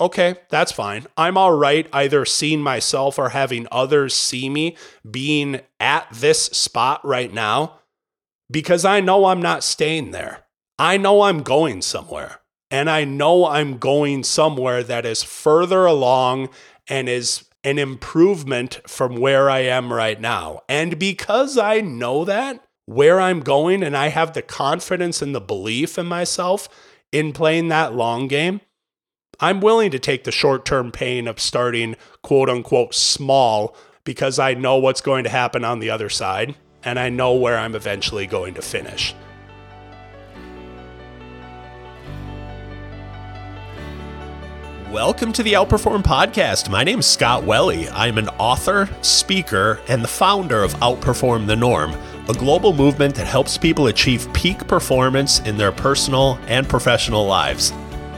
Okay, that's fine. I'm all right either seeing myself or having others see me being at this spot right now because I know I'm not staying there. I know I'm going somewhere. And I know I'm going somewhere that is further along and is an improvement from where I am right now. And because I know that, where I'm going, and I have the confidence and the belief in myself in playing that long game, I'm willing to take the short term pain of starting quote unquote small because I know what's going to happen on the other side and I know where I'm eventually going to finish. Welcome to the Outperform Podcast. My name is Scott Welle. I'm an author, speaker, and the founder of Outperform the Norm, a global movement that helps people achieve peak performance in their personal and professional lives.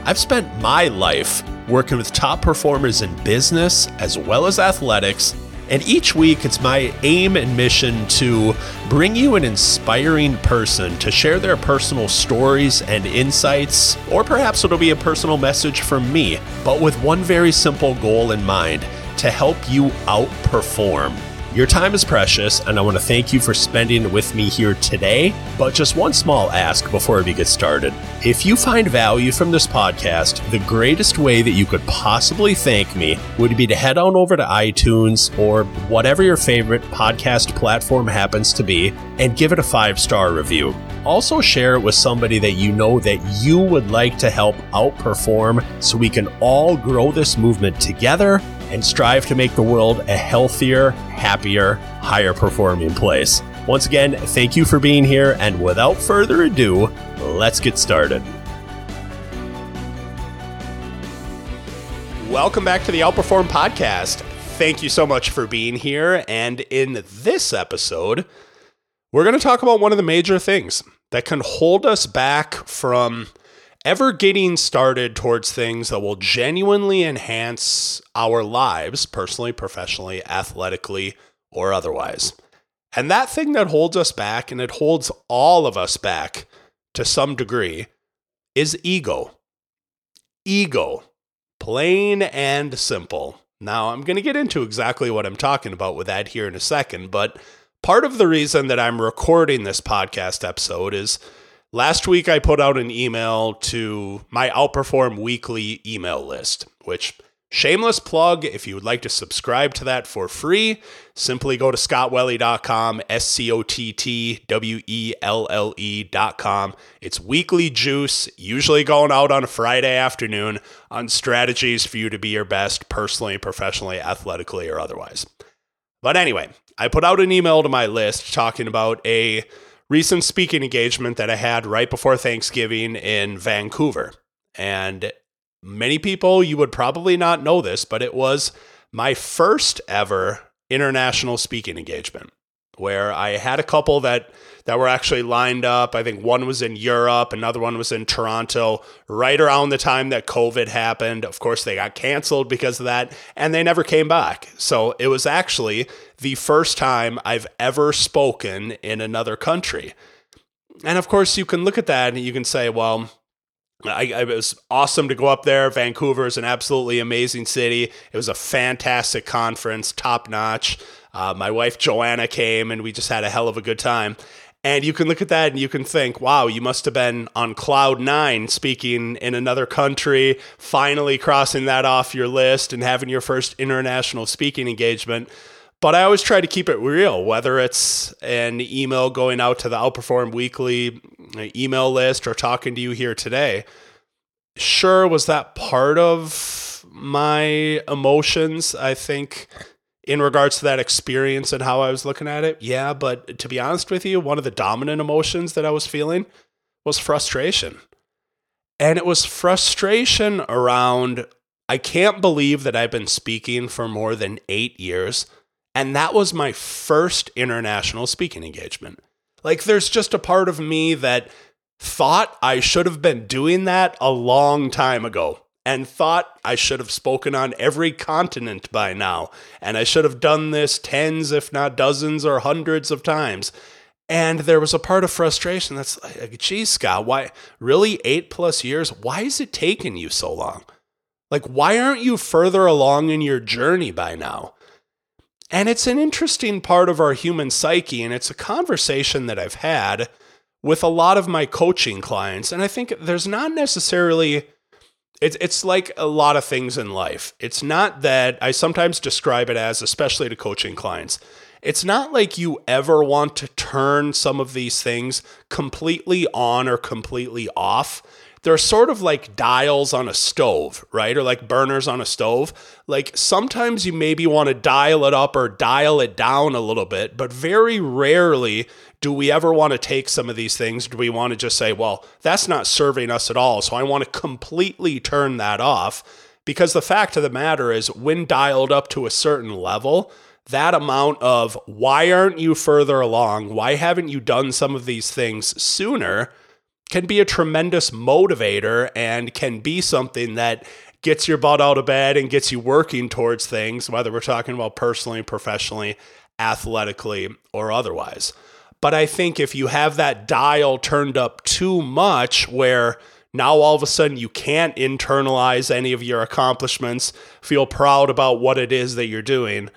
I've spent my life working with top performers in business as well as athletics and each week, it's my aim and mission to bring you an inspiring person to share their personal stories and insights, or perhaps it'll be a personal message from me, but with one very simple goal in mind to help you outperform. Your time is precious, and I want to thank you for spending it with me here today. But just one small ask before we get started. If you find value from this podcast, the greatest way that you could possibly thank me would be to head on over to iTunes or whatever your favorite podcast platform happens to be and give it a five star review. Also, share it with somebody that you know that you would like to help outperform so we can all grow this movement together and strive to make the world a healthier, happier, higher performing place. Once again, thank you for being here, and without further ado, let's get started. Welcome back to the Outperform Podcast. Thank you so much for being here. And in this episode, we're going to talk about one of the major things that can hold us back from ever getting started towards things that will genuinely enhance our lives, personally, professionally, athletically, or otherwise. And that thing that holds us back, and it holds all of us back to some degree, is ego. Ego, plain and simple. Now, I'm going to get into exactly what I'm talking about with that here in a second, but part of the reason that I'm recording this podcast episode is Last week, I put out an email to my Outperform Weekly email list, which shameless plug if you would like to subscribe to that for free simply go to scottwelle.com s-c-o-t-t-w-e-l-l-e.com it's weekly juice usually going out on a friday afternoon on strategies for you to be your best personally professionally athletically or otherwise. But anyway i put out an email to my list talking about a recent speaking engagement that I had right before Thanksgiving in Vancouver. And many people, you would probably not know this, but it was my first ever international speaking engagement where I had a couple that that were actually lined up. I think one was in Europe, another one was in Toronto, right around the time that COVID happened. Of course, they got canceled because of that, and they never came back. So it was actually the first time I've ever spoken in another country. And of course, you can look at that and you can say, well, I, it was awesome to go up there. Vancouver is an absolutely amazing city. It was a fantastic conference, top notch. Uh, my wife Joanna came and we just had a hell of a good time. And you can look at that and you can think, wow, you must have been on cloud nine speaking in another country, finally crossing that off your list and having your first international speaking engagement. But I always try to keep it real, whether it's an email going out to the Outperform Weekly uh, email list or talking to you here today. Sure, was that part of my emotions? I think in regards to that experience and how I was looking at it. Yeah, but to be honest with you, one of the dominant emotions that I was feeling was frustration. And it was frustration around I can't believe that I've been speaking for more than eight years and that was my first international speaking engagement. Like, there's just a part of me that thought I should have been doing that a long time ago and thought I should have spoken on every continent by now. And I should have done this tens, if not dozens or hundreds of times. And there was a part of frustration that's like, geez, Scott, why really eight plus years? Why is it taking you so long? Like, why aren't you further along in your journey by now? And it's an interesting part of our human psyche, and it's a conversation that I've had with a lot of my coaching clients. And I think there's not necessarily it's it's like a lot of things in life. It's not that I sometimes describe it as, especially to coaching clients, it's not like you ever want to turn some of these things completely on or completely off they're sort of like dials on a stove, right? Or like burners on a stove. Like sometimes you maybe want to dial it up or dial it down a little bit, but very rarely do we ever want to take some of these things? Do we want to just say, well, that's not serving us at all. So I want to completely turn that off. Because the fact of the matter is, when dialed up to a certain level, that amount of why aren't you further along? Why haven't you done some of these things sooner? can be a tremendous motivator and can be something that gets your butt out of bed and gets you working towards things, whether we're talking about personally, professionally, athletically, or otherwise. But I think if you have that dial turned up too much, where now all of a sudden you can't internalize any of your accomplishments, feel proud about what it is that you're doing,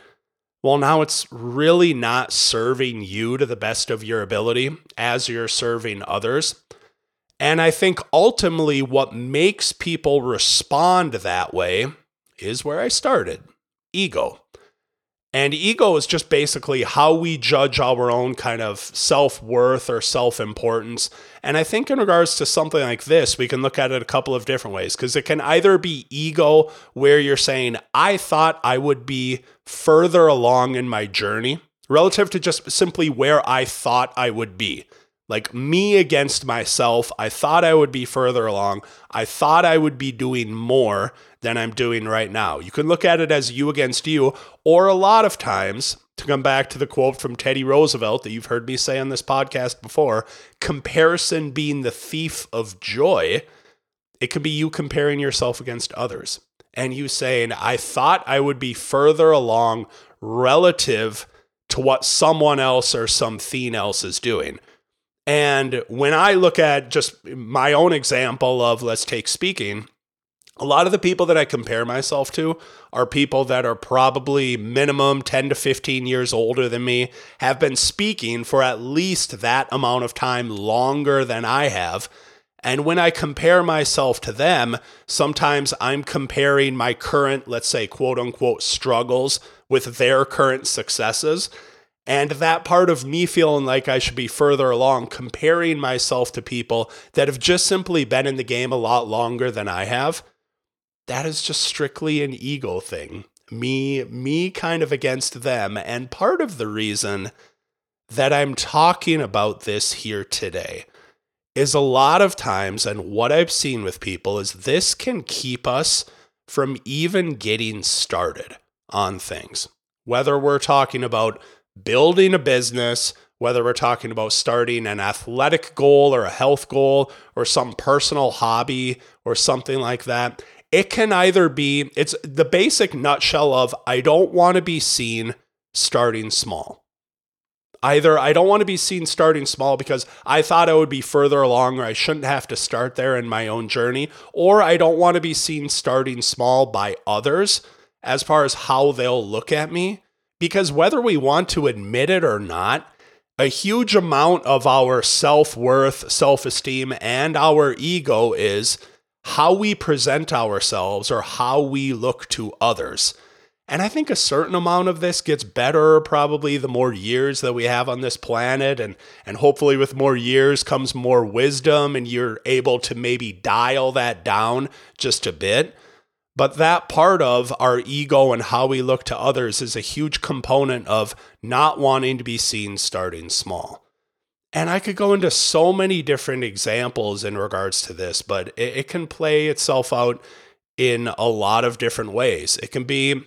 well, now it's really not serving you to the best of your ability as you're serving others. And I think ultimately what makes people respond that way is where I started ego. And ego is just basically how we judge our own kind of self worth or self importance. And I think, in regards to something like this, we can look at it a couple of different ways because it can either be ego, where you're saying, I thought I would be further along in my journey relative to just simply where I thought I would be like me against myself. I thought I would be further along. I thought I would be doing more than I'm doing right now. You can look at it as you against you, or a lot of times, to come back to the quote from Teddy Roosevelt that you've heard me say on this podcast before comparison being the thief of joy, it could be you comparing yourself against others and you saying, I thought I would be further along relative to what someone else or something else is doing. And when I look at just my own example of, let's take speaking, a lot of the people that I compare myself to are people that are probably minimum 10 to 15 years older than me, have been speaking for at least that amount of time longer than I have. And when I compare myself to them, sometimes I'm comparing my current, let's say, quote unquote, struggles with their current successes. And that part of me feeling like I should be further along, comparing myself to people that have just simply been in the game a lot longer than I have, that is just strictly an ego thing. Me, me kind of against them. And part of the reason that I'm talking about this here today is a lot of times, and what I've seen with people is this can keep us from even getting started on things. Whether we're talking about building a business, whether we're talking about starting an athletic goal or a health goal or some personal hobby or something like that, it can either be it's the basic nutshell of I don't want to be seen starting small. Either I don't want to be seen starting small because I thought I would be further along or I shouldn't have to start there in my own journey, or I don't want to be seen starting small by others as far as how they'll look at me because whether we want to admit it or not, a huge amount of our self worth, self esteem, and our ego is how we present ourselves or how we look to others. And I think a certain amount of this gets better probably the more years that we have on this planet and and hopefully with more years comes more wisdom and you're able to maybe dial that down just a bit. But that part of our ego and how we look to others is a huge component of not wanting to be seen starting small. And I could go into so many different examples in regards to this, but it, it, can play itself out in a lot of different ways. It can be,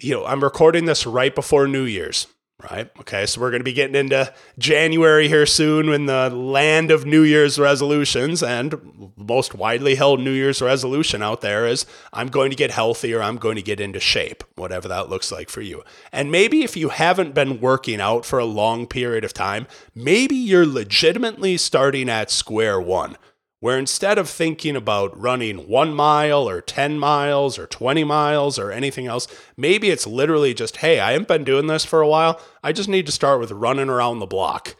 you know, I'm recording this right before New Year's right? Okay, so we're going to be getting into January here soon in the land of New Year's resolutions. And most widely held New Year's resolution out there is I'm going to get healthy or I'm going to get into shape, whatever that looks like for you. And maybe if you haven't been working out for a long period of time, maybe you're legitimately starting at square one where instead of thinking about running one mile or 10 miles or 20 miles or anything else, maybe it's literally just, hey, I haven't been doing this for a while. I just need to start with running around the block.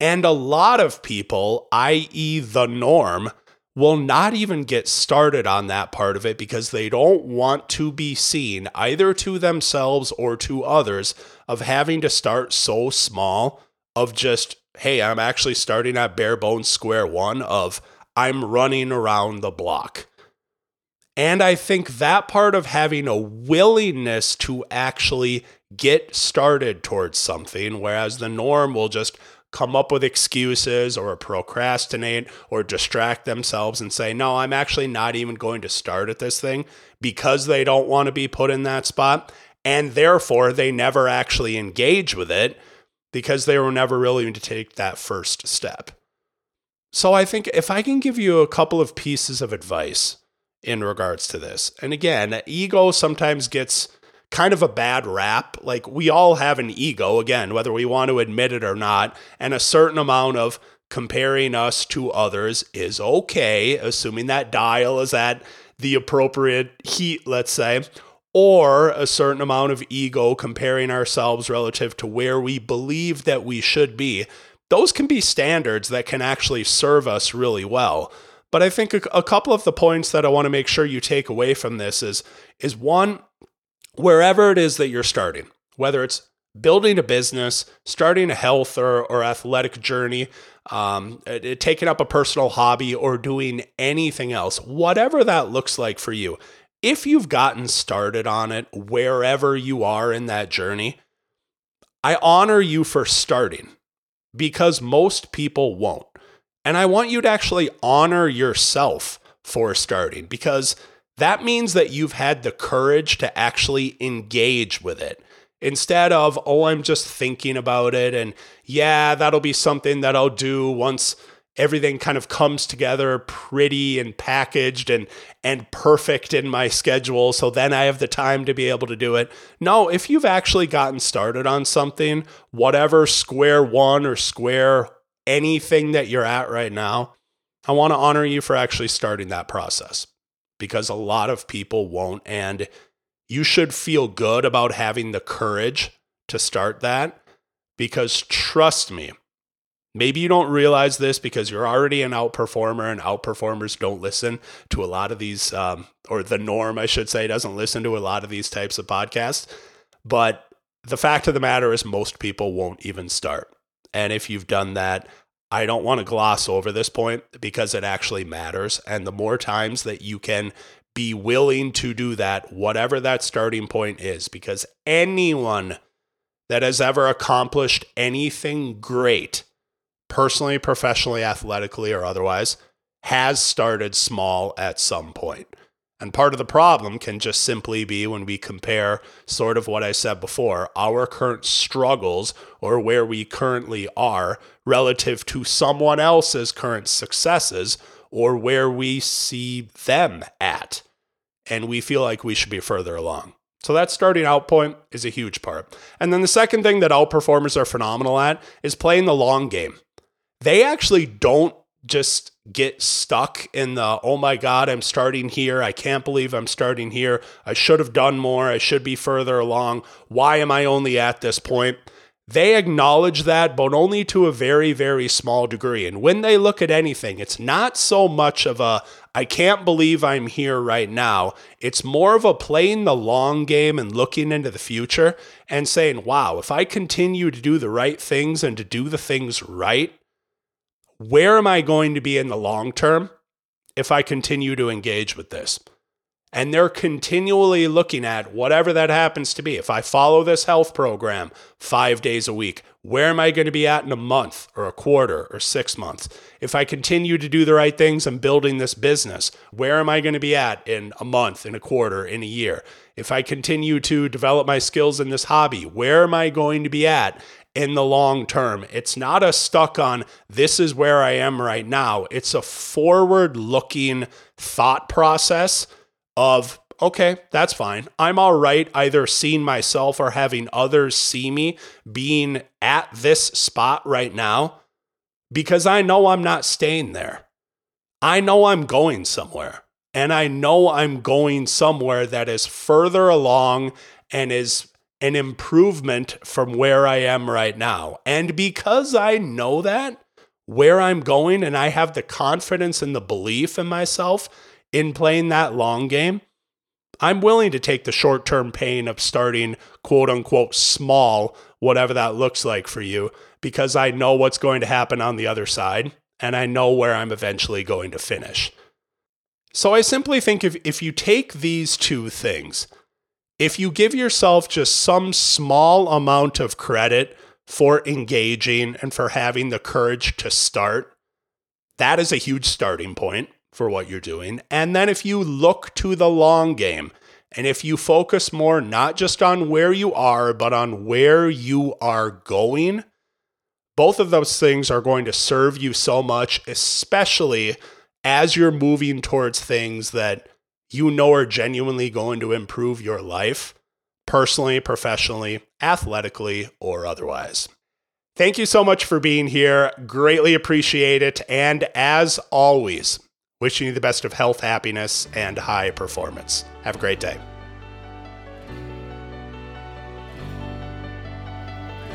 And a lot of people, i.e., the norm, will not even get started on that part of it because they don't want to be seen, either to themselves or to others, of having to start so small, of just, hey, I'm actually starting at bare bones square one of I'm running around the block. And I think that part of having a willingness to actually get started towards something, whereas the norm will just come up with excuses or procrastinate or distract themselves and say, No, I'm actually not even going to start at this thing because they don't want to be put in that spot. And therefore, they never actually engage with it because they were never willing to take that first step. So I think if I can give you a couple of pieces of advice in regards to this, and again, ego sometimes gets kind of a bad rap. Like we all have an ego, again, whether we want to admit it or not, and a certain amount of comparing us to others is okay, assuming that dial is at the appropriate heat, let's say, or a certain amount of ego comparing ourselves relative to where we believe that we should be those can be standards that can actually serve us really well. But I think a, a couple of the points that I want to make sure you take away from this is is one wherever it is that you're starting, whether it's building a business, starting a health or, or athletic journey, um, it, taking up a personal hobby, or doing anything else, whatever that looks like for you, if you've gotten started on it, wherever you are in that journey, I honor you for starting because most people won't. And I want you to actually honor yourself for starting because that means that you've had the courage to actually engage with it instead of, oh, I'm just thinking about it. And yeah, that'll be something that I'll do once everything kind of comes together pretty and packaged and and perfect in my schedule so then I have the time to be able to do it. No, if you've actually gotten started on something, whatever square one or square anything that you're at right now, I want to honor you for actually starting that process because a lot of people won't and you should feel good about having the courage to start that because trust me, Maybe you don't realize this because you're already an outperformer, and outperformers don't listen to a lot of these, um, or the norm, I should say, doesn't listen to a lot of these types of podcasts. But the fact of the matter is, most people won't even start. And if you've done that, I don't want to gloss over this point because it actually matters. And the more times that you can be willing to do that, whatever that starting point is, because anyone that has ever accomplished anything great personally, professionally, athletically, or otherwise, has started small at some point. And part of the problem can just simply be when we compare sort of what I said before, our current struggles or where we currently are relative to someone else's current successes or where we see them at. And we feel like we should be further along. So that starting out point is a huge part. And then the second thing that outperformers are phenomenal at is playing the long game they actually don't just get stuck in the oh my god i'm starting here. I can't believe i'm starting here. I should have done more. I should be further along. Why am i only at this point? They acknowledge that but only to a very very small degree. And when they look at anything it's not so much of a i can't believe i'm here right now. It's more of a playing the long game and looking into the future and saying wow if i continue to do the right things and to do the things right where am I going to be in the long term if I continue to engage with this? And they're continually looking at whatever that happens to be. If I follow this health program five days a week, where am I going to be at in a month or a quarter or six months? If I continue to do the right things and building this business, where am I going to be at in a month, in a quarter, in a year? If I continue to develop my skills in this hobby, where am I going to be at in the long term. It's not a stuck on this is where I am right now. It's a forward looking thought process of, okay, that's fine. I'm all right either seeing myself or having others see me being at this spot right now because I know I'm not staying there. I know I'm going somewhere. And I know I'm going somewhere that is further along and is an improvement from where I am right now. And because I know that, where I'm going, and I have the confidence and the belief in myself in playing that long game, I'm willing to take the short term pain of starting quote unquote small, whatever that looks like for you, because I know what's going to happen on the other side and I know where I'm eventually going to finish. So I simply think if, if you take these two things, if you give yourself just some small amount of credit for engaging and for having the courage to start, that is a huge starting point for what you're doing. And then if you look to the long game, and if you focus more not just on where you are, but on where you are going, both of those things are going to serve you so much, especially as you're moving towards things that you know are genuinely going to improve your life, personally, professionally, athletically, or otherwise. Thank you so much for being here. Greatly appreciate it. And as always, Wishing you the best of health, happiness, and high performance. Have a great day.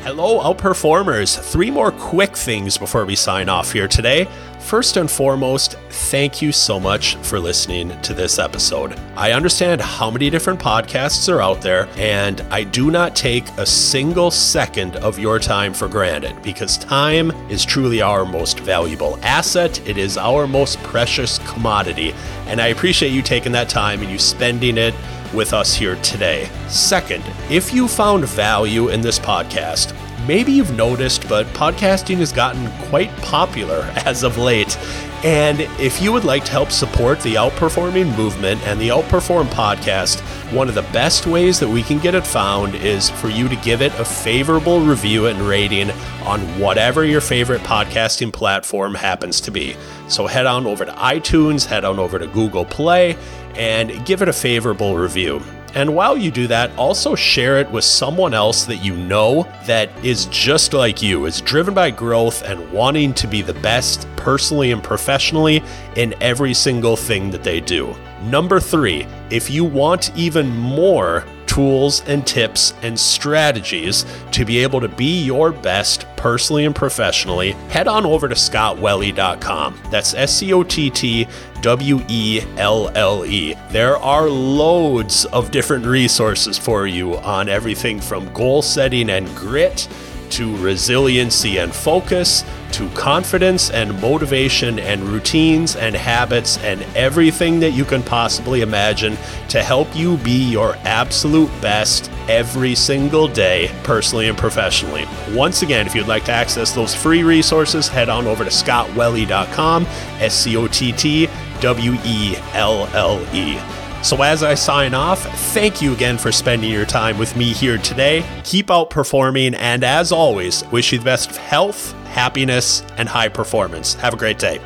Hello, outperformers. Three more quick things before we sign off here today. First and foremost, thank you so much for listening to this episode. I understand how many different podcasts are out there, and I do not take a single second of your time for granted because time is truly our most valuable asset. It is our most precious commodity, and I appreciate you taking that time and you spending it with us here today. Second, if you found value in this podcast, maybe you've noticed, but podcasting has gotten quite popular as of late. And if you would like to help support the Outperforming movement and the Outperform podcast, one of the best ways that we can get it found is for you to give it a favorable review and rating on whatever your favorite podcasting platform happens to be. So head on over to iTunes, head on over to Google Play, and give it a favorable review. And while you do that, also share it with someone else that you know that is just like you, is driven by growth and wanting to be the best personally and professionally in every single thing that they do. Number three, if you want even more tools and tips and strategies to be able to be your best personally and professionally, head on over to scottwelle.com. That's S C O T T W E L L E. There are loads of different resources for you on everything from goal setting and grit to resiliency and focus, to confidence and motivation and routines and habits and everything that you can possibly imagine to help you be your absolute best every single day, personally and professionally. Once again, if you'd like to access those free resources, head on over to scottwelle.com, S C O T T W E L L E. So, as I sign off, thank you again for spending your time with me here today. Keep outperforming, and as always, wish you the best of health, happiness, and high performance. Have a great day.